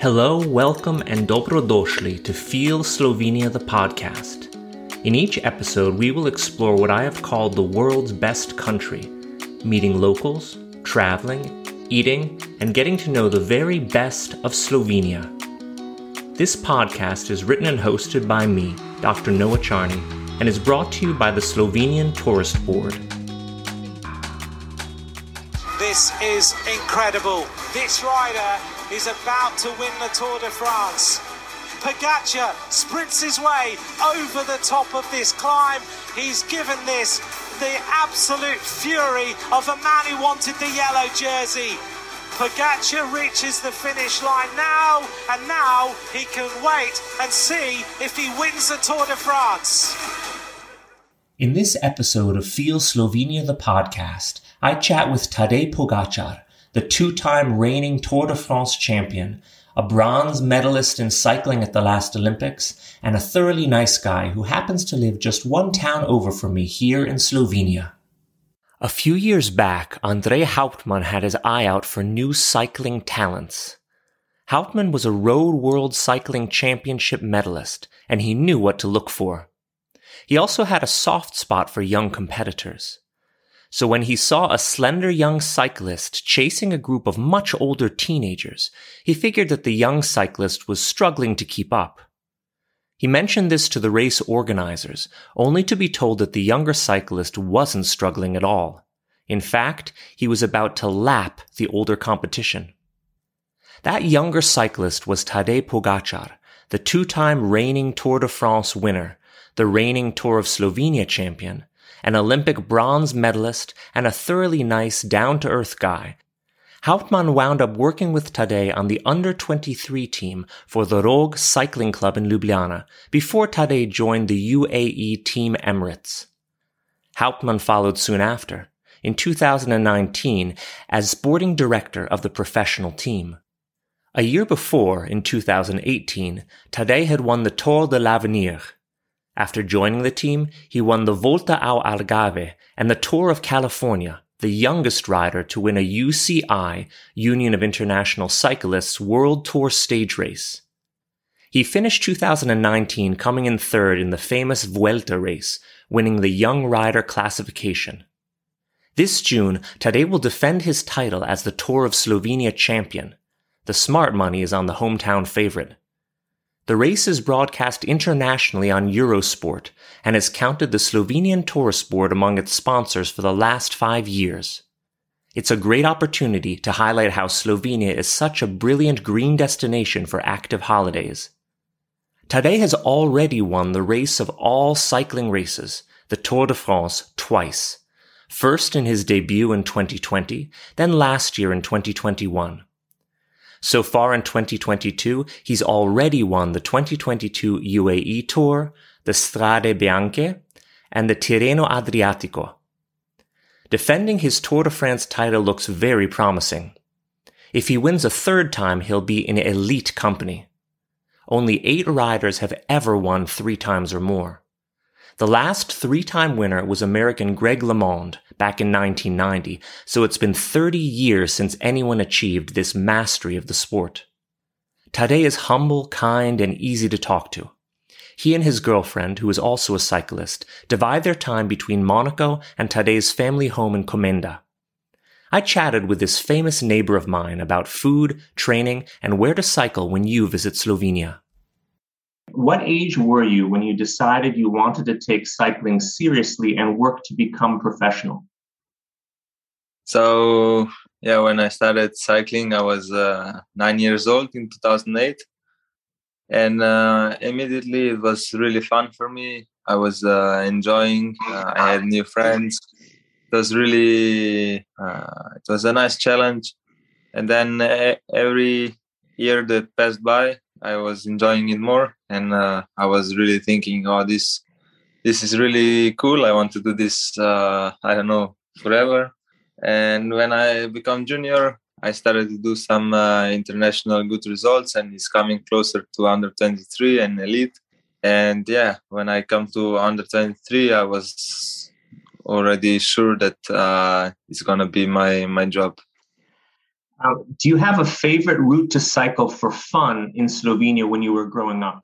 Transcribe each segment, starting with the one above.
Hello, welcome, and dobrodošli to Feel Slovenia the podcast. In each episode, we will explore what I have called the world's best country, meeting locals, traveling, eating, and getting to know the very best of Slovenia. This podcast is written and hosted by me, Dr. Noah Charney, and is brought to you by the Slovenian Tourist Board. This is incredible. This rider is about to win the Tour de France. Pogačar sprints his way over the top of this climb. He's given this the absolute fury of a man who wanted the yellow jersey. Pogačar reaches the finish line now, and now he can wait and see if he wins the Tour de France. In this episode of Feel Slovenia the podcast, I chat with Tadej Pogačar, the two-time reigning Tour de France champion, a bronze medalist in cycling at the last Olympics, and a thoroughly nice guy who happens to live just one town over from me here in Slovenia. A few years back, Andrej Hauptman had his eye out for new cycling talents. Hauptmann was a Road World Cycling Championship medalist, and he knew what to look for. He also had a soft spot for young competitors. So when he saw a slender young cyclist chasing a group of much older teenagers, he figured that the young cyclist was struggling to keep up. He mentioned this to the race organizers, only to be told that the younger cyclist wasn't struggling at all. In fact, he was about to lap the older competition. That younger cyclist was Tadej Pogačar, the two-time reigning Tour de France winner, the reigning Tour of Slovenia champion, an Olympic bronze medalist, and a thoroughly nice, down-to-earth guy. Hauptman wound up working with Tadej on the under 23 team for the Rog Cycling Club in Ljubljana before Tadej joined the UAE Team Emirates. Hauptman followed soon after, in 2019, as sporting director of the professional team. A year before, in 2018, Tadej had won the Tour de l'Avenir, after joining the team, he won the Volta ao Algarve and the Tour of California, the youngest rider to win a UCI, Union of International Cyclists, World Tour stage race. He finished 2019 coming in third in the famous Vuelta race, winning the young rider classification. This June, Tadej will defend his title as the Tour of Slovenia champion. The smart money is on the hometown favorite. The race is broadcast internationally on Eurosport and has counted the Slovenian Tourist Board among its sponsors for the last five years. It's a great opportunity to highlight how Slovenia is such a brilliant green destination for active holidays. Tadej has already won the race of all cycling races, the Tour de France, twice. First in his debut in 2020, then last year in 2021. So far in 2022, he's already won the 2022 UAE Tour, the Strade Bianche, and the Tirreno Adriatico. Defending his Tour de France title looks very promising. If he wins a third time, he'll be in elite company. Only eight riders have ever won three times or more. The last three-time winner was American Greg LeMond back in 1990, so it's been 30 years since anyone achieved this mastery of the sport. Tadej is humble, kind, and easy to talk to. He and his girlfriend, who is also a cyclist, divide their time between Monaco and Tadej's family home in Komenda. I chatted with this famous neighbor of mine about food, training, and where to cycle when you visit Slovenia. What age were you when you decided you wanted to take cycling seriously and work to become professional? So, yeah, when I started cycling, I was uh, nine years old in 2008. And uh, immediately it was really fun for me. I was uh, enjoying, uh, I had new friends. It was really, uh, it was a nice challenge. And then uh, every year that passed by, I was enjoying it more, and uh, I was really thinking, "Oh, this, this is really cool. I want to do this. Uh, I don't know forever." And when I become junior, I started to do some uh, international good results, and it's coming closer to under 23 and elite. And yeah, when I come to under 23, I was already sure that uh, it's gonna be my my job. Um, do you have a favorite route to cycle for fun in Slovenia when you were growing up?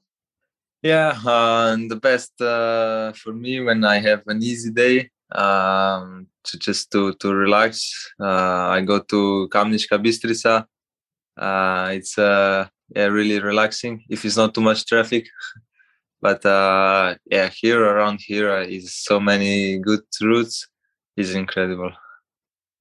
Yeah, uh, the best uh, for me when I have an easy day um, to just to to relax. Uh, I go to Kamniška Bistrica. Uh, it's uh, yeah really relaxing if it's not too much traffic. but yeah, here around here is so many good routes. It's incredible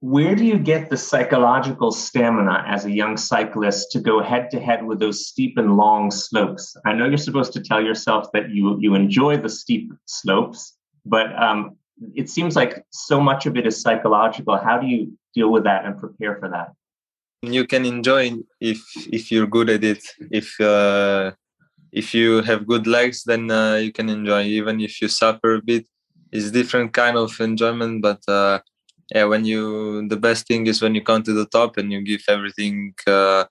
where do you get the psychological stamina as a young cyclist to go head to head with those steep and long slopes? I know you're supposed to tell yourself that you you enjoy the steep slopes, but um, it seems like so much of it is psychological. How do you deal with that and prepare for that? You can enjoy if if you're good at it. If uh, if you have good legs, then uh, you can enjoy. Even if you suffer a bit, it's different kind of enjoyment, but. Uh, yeah when you the best thing is when you come to the top and you give everything uh,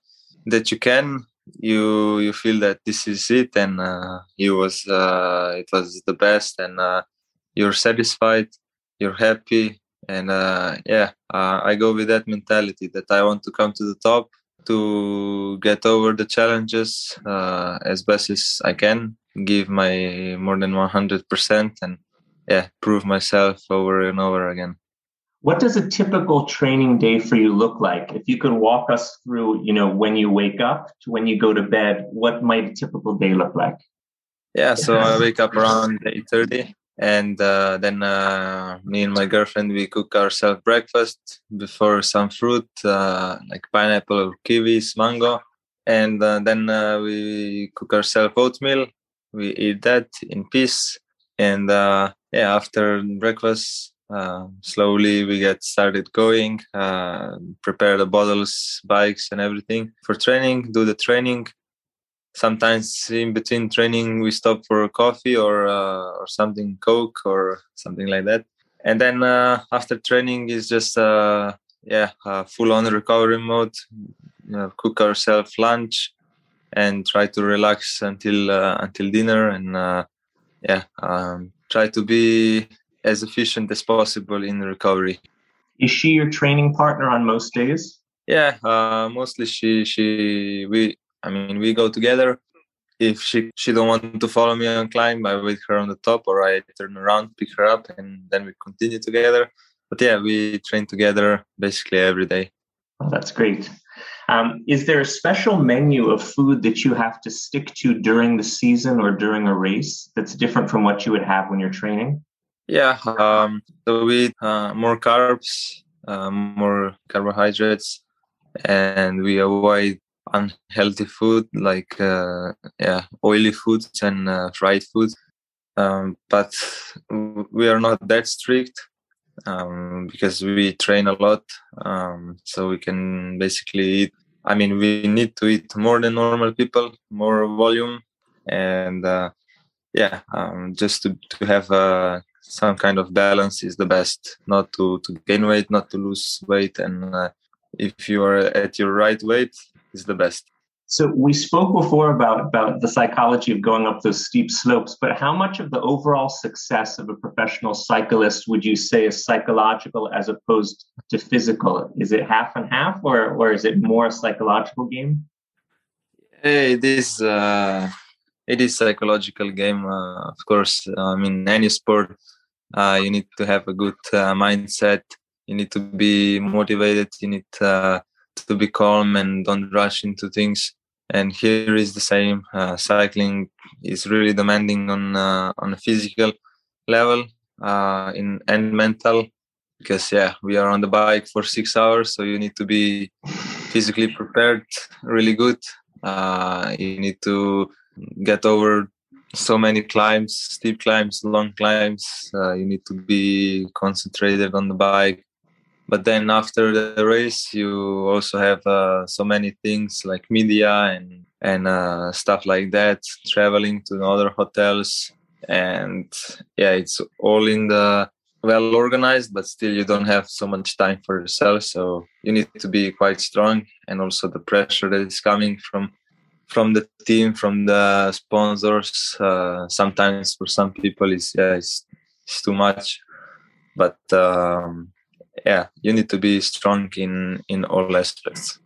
that you can you you feel that this is it and uh, was uh, it was the best and uh, you're satisfied you're happy and uh, yeah uh, i go with that mentality that i want to come to the top to get over the challenges as best as i can give my more than 100% and yeah prove myself over and over again what does a typical training day for you look like? If you could walk us through you know when you wake up to when you go to bed what might a typical day look like? Yeah so i wake up around 8.30 and uh, then uh, me and my girlfriend we cook ourselves breakfast before some fruit uh, like pineapple or kiwis mango and uh, then uh, we cook ourselves oatmeal. We eat that in peace and uh, yeah after breakfast uh, slowly we get started going uh, prepare the bottles bikes and everything for training do the training. Sometimes in between training we stop for coffee or uh, or something coke or something like that. And then uh, after training is just uh, yeah full on recovery mode. You know, cook ourselves lunch and try to relax until until dinner and yeah um, try to be as efficient as possible in recovery. Is she your training partner on most days? Yeah, uh, mostly she she we I mean we go together. If she she don't want to follow me on climb, I wait her on the top, or I turn around, pick her up, and then we continue together. But yeah, we train together basically every day. Oh, that's great. Um, is there a special menu of food that you have to stick to during the season or during a race that's different from what you would have when you're training? Yeah, um, so we eat uh, more carbs, uh, more carbohydrates, and we avoid unhealthy food like uh, yeah oily foods and uh, fried foods. Um, but we are not that strict um, because we train a lot, um, so we can basically eat. I mean, we need to eat more than normal people, more volume, and uh, yeah, um, just to to have a some kind of balance is the best. Not to to gain weight not to lose weight and uh, if you are at your right weight is the best. So we spoke before about about the psychology of going up those steep slopes but how much of the overall success of a professional cyclist would you say is psychological as opposed to physical? Is it half and half or or is it more a psychological game? Hey this uh it is psychological game uh, of course. I mean any sport uh, you need to have a good uh, mindset. You need to be motivated. You need uh, to be calm and don't rush into things. And here is the same. Uh, cycling is really demanding on uh, on a physical level uh, in and mental because yeah we are on the bike for six hours so you need to be physically prepared really good. You need to get over so many climbs, steep climbs, long climbs. Uh, you need to be concentrated on the bike. But then after the race, you also have uh, so many things like media and and uh, stuff like that. Traveling to other hotels, and yeah, it's all in the well organized, but still you don't have so much time for yourself. So you need to be quite strong, and also the pressure that is coming from from the team, from the sponsors. Uh, sometimes for some people, it's yeah, it's, it's too much. But um, yeah, you need to be strong in in all aspects.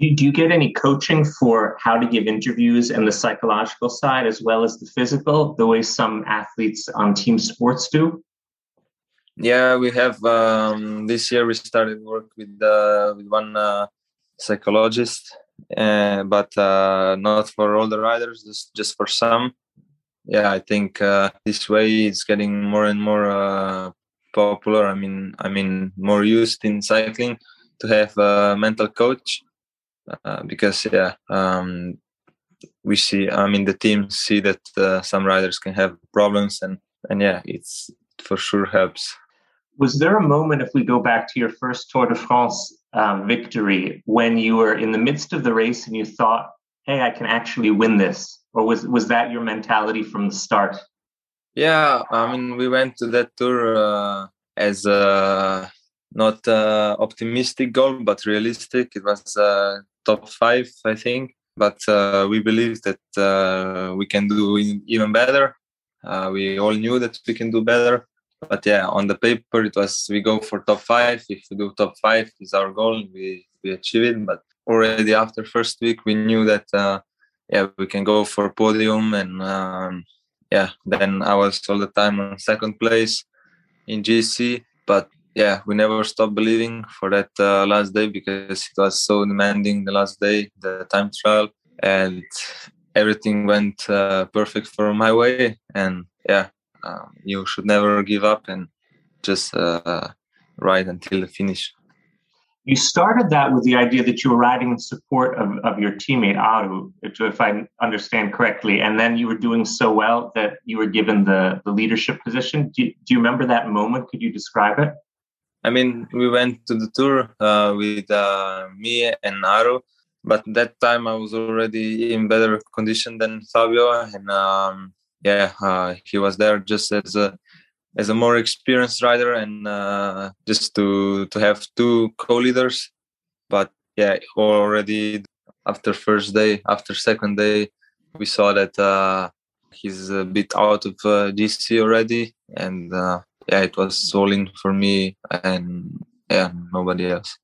Do you get any coaching for how to give interviews and the psychological side as well as the physical, the way some athletes on team sports do? Yeah, we have. Um, this year we started work with uh, with one uh, psychologist, uh, but uh, not for all the riders, just just for some. Yeah, I think uh, this way it's getting more and more uh, popular. I mean, I mean, more used in cycling to have a mental coach uh, because yeah, um, we see. I mean, the teams see that some riders can have problems, and and yeah, it's for sure helps. Was there a moment, if we go back to your first Tour de France um, victory, when you were in the midst of the race and you thought, "Hey, I can actually win this," or was was that your mentality from the start? Yeah, I mean, we went to that tour uh, as a not optimistic goal, but realistic. It was uh, top five, I think. But uh, we believe that uh, we can do even better. Uh, we all knew that we can do better. But yeah, on the paper, it was we go for top five. If we do top five, is our goal. We we achieve it. But already after first week, we knew that uh, yeah we can go for podium and um, yeah. Then I was all the time on second place in GC. But yeah, we never stopped believing for that uh, last day because it was so demanding the last day, the time trial, and everything went uh, perfect for my way. And yeah, um, you should never give up and just uh, ride until the finish. You started that with the idea that you were riding in support of, of your teammate Aru, if I understand correctly, and then you were doing so well that you were given the, the leadership position. Do you, do you remember that moment? Could you describe it? I mean, we went to the tour uh, with uh, me and Aru, but that time I was already in better condition than Fabio, and um, yeah, uh, he was there just as a as a more experienced rider and uh, just to to have two co-leaders. But yeah, already after first day, after second day, we saw that uh, he's a bit out of uh, GC already, and yeah, it was all in for me and yeah, nobody else.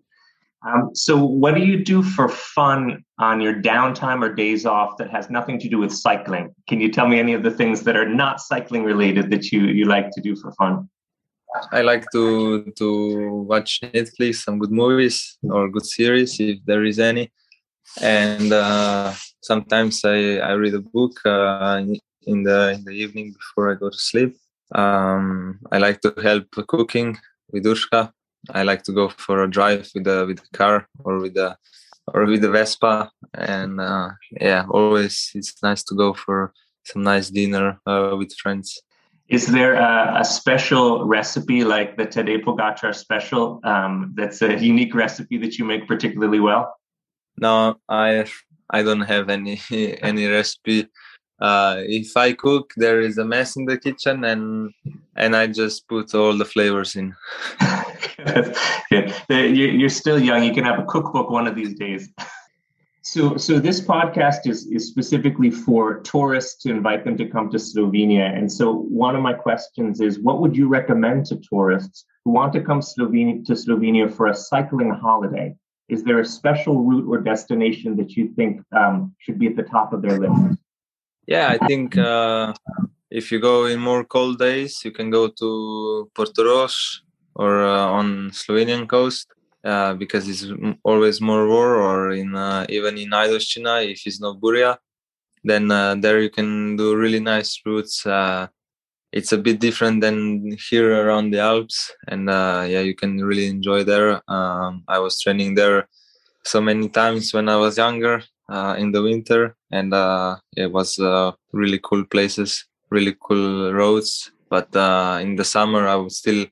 Um, so, what do you do for fun on your downtime or days off that has nothing to do with cycling? Can you tell me any of the things that are not cycling related that you, you like to do for fun? I like to to watch Netflix, some good movies or good series if there is any, and uh, sometimes I, I read a book uh, in the in the evening before I go to sleep. Um, I like to help cooking with Urška. I like to go for a drive with the with the car or with the or with the Vespa, and uh, yeah, always it's nice to go for some nice dinner uh, with friends. Is there a, a, special recipe like the Tadej Pogačar special um, that's a unique recipe that you make particularly well? No, I I don't have any any recipe uh, if I cook, there is a mess in the kitchen, and and I just put all the flavors in. You're still young. You can have a cookbook one of these days. So, so this podcast is is specifically for tourists to invite them to come to Slovenia. And so, one of my questions is, what would you recommend to tourists who want to come Slovenia to Slovenia for a cycling holiday? Is there a special route or destination that you think um, should be at the top of their list? Yeah, I think uh, if you go in more cold days, you can go to Portorož or uh, on Slovenian coast uh, because it's always more warm, or in uh, even in Ajdovščina if it's not Burja, then uh, there you can do really nice routes. Uh, it's a bit different than here around the Alps, and yeah, you can really enjoy there. Um, I was training there so many times when I was younger uh, in the winter, and uh, it was uh, really cool places, really cool roads. But uh, in the summer, I would still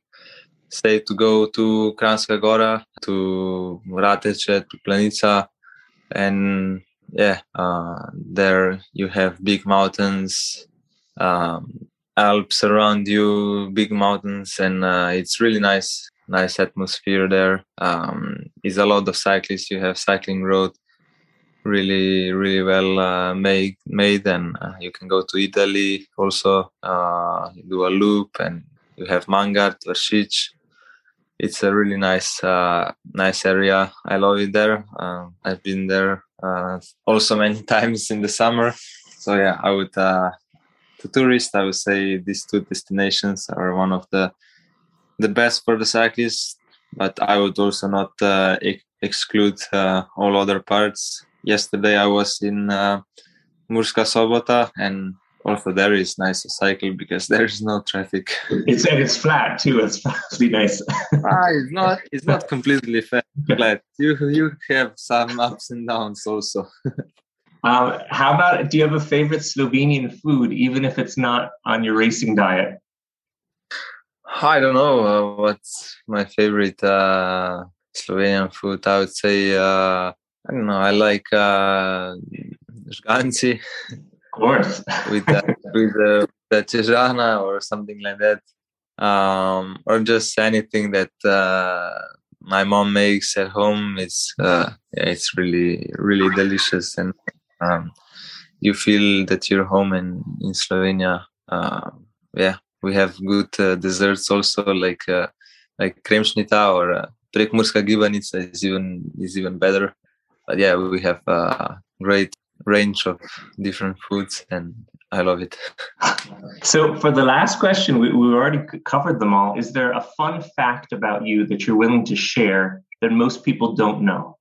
say to go to Kranjska Gora, to Rateče, to Planica, and yeah, uh, there you have big mountains, um, Alps around you, big mountains, and uh, it's really nice nice atmosphere there. Um, it's a lot of cyclists. You have cycling road really really well uh, made made and uh, you can go to italy also uh, do a loop and you have Mangart, Vršič. It's a really nice uh, nice area. I love it there. Um, I've been there uh, also many times in the summer. So yeah, I would uh, to tourists I would say these two destinations are one of the the best for the cyclists. But I would also not uh, ex- exclude uh, all other parts. Yesterday I was in uh, Murska Sobota and also there is nice to cycle because there is no traffic. It's and it's flat too. It's really nice. ah, it's not it's not completely flat. You you have some ups and downs also. um, how about do you have a favorite Slovenian food, even if it's not on your racing diet? I don't know uh, what's my favorite uh, Slovenian food. I would say uh, I don't know. I like uh, žganci course. with the, with the, the Tijana or something like that. Um, or just anything that uh, my mom makes at home. It's uh, yeah, it's really really delicious, and um, you feel that you're home in in Slovenia. Uh, yeah, we have good uh, desserts also, like uh, like kremšnita or uh, prekmurska gibanica is even is even better. But yeah, we have uh, great range of different foods and I love it. so, for the last question, we, we already covered them all. Is there a fun fact about you that you're willing to share that most people don't know?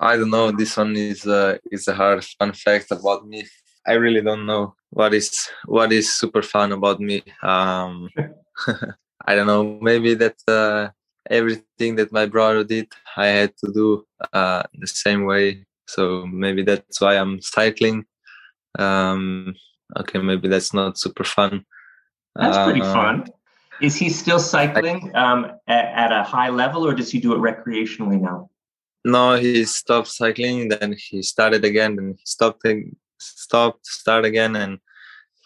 I don't know. This one is uh, is a hard fun fact about me. I really don't know what is what is super fun about me. Um, I don't know. Maybe that uh, everything that my brother did, I had to do uh, the same way so maybe that's why i'm cycling. Um okay maybe that's not super fun. That's pretty uh, fun. Is he still cycling um at, at, a high level or does he do it recreationally now? No he stopped cycling then he started again then he stopped stopped start again and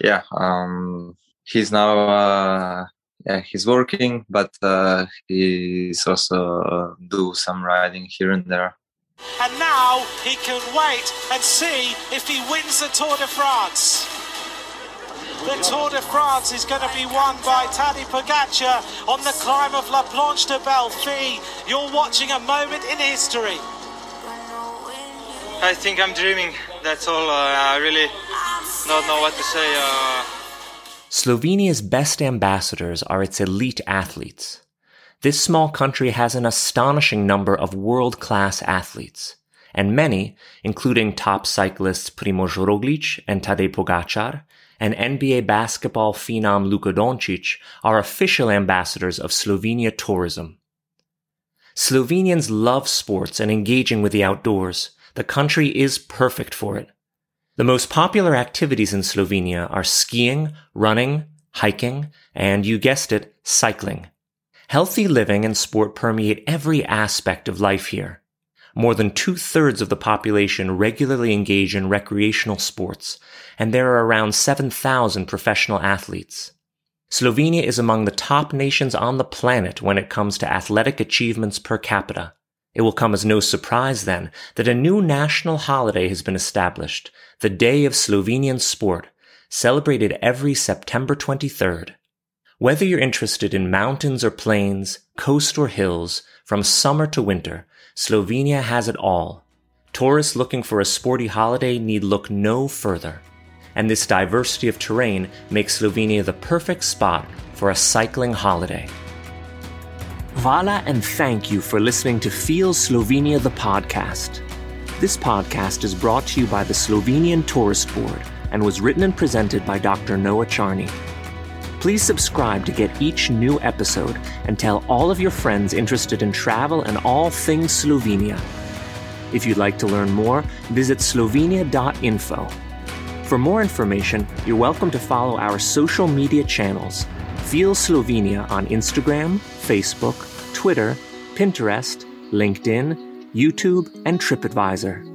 yeah um he's now uh yeah he's working but uh he's also do some riding here and there and now he can wait and see if he wins the Tour de France. The Tour de France is going to be won by Tadej Pogačar on the climb of La Planche des Belles Filles. You're watching a moment in history. I think I'm dreaming. That's all. Uh, I really don't know what to say. Uh... Slovenia's best ambassadors are its elite athletes. This small country has an astonishing number of world-class athletes, and many, including top cyclists Primož Roglič and Tadej Pogačar, and NBA basketball phenom Luka Dončić, are official ambassadors of Slovenia tourism. Slovenians love sports and engaging with the outdoors. The country is perfect for it. The most popular activities in Slovenia are skiing, running, hiking, and you guessed it, cycling. Healthy living and sport permeate every aspect of life here. More than two thirds of the population regularly engage in recreational sports, and there are around 7,000 professional athletes. Slovenia is among the top nations on the planet when it comes to athletic achievements per capita. It will come as no surprise then that a new national holiday has been established, the Day of Slovenian Sport, celebrated every September 23rd. Whether you're interested in mountains or plains, coast or hills, from summer to winter, Slovenia has it all. Tourists looking for a sporty holiday need look no further. And this diversity of terrain makes Slovenia the perfect spot for a cycling holiday. Vala and thank you for listening to Feel Slovenia the podcast. This podcast is brought to you by the Slovenian Tourist Board and was written and presented by Dr. Noah Charney. Please subscribe to get each new episode and tell all of your friends interested in travel and all things Slovenia. If you'd like to learn more, visit slovenia.info. For more information, you're welcome to follow our social media channels. Feel Slovenia on Instagram, Facebook, Twitter, Pinterest, LinkedIn, YouTube, and TripAdvisor.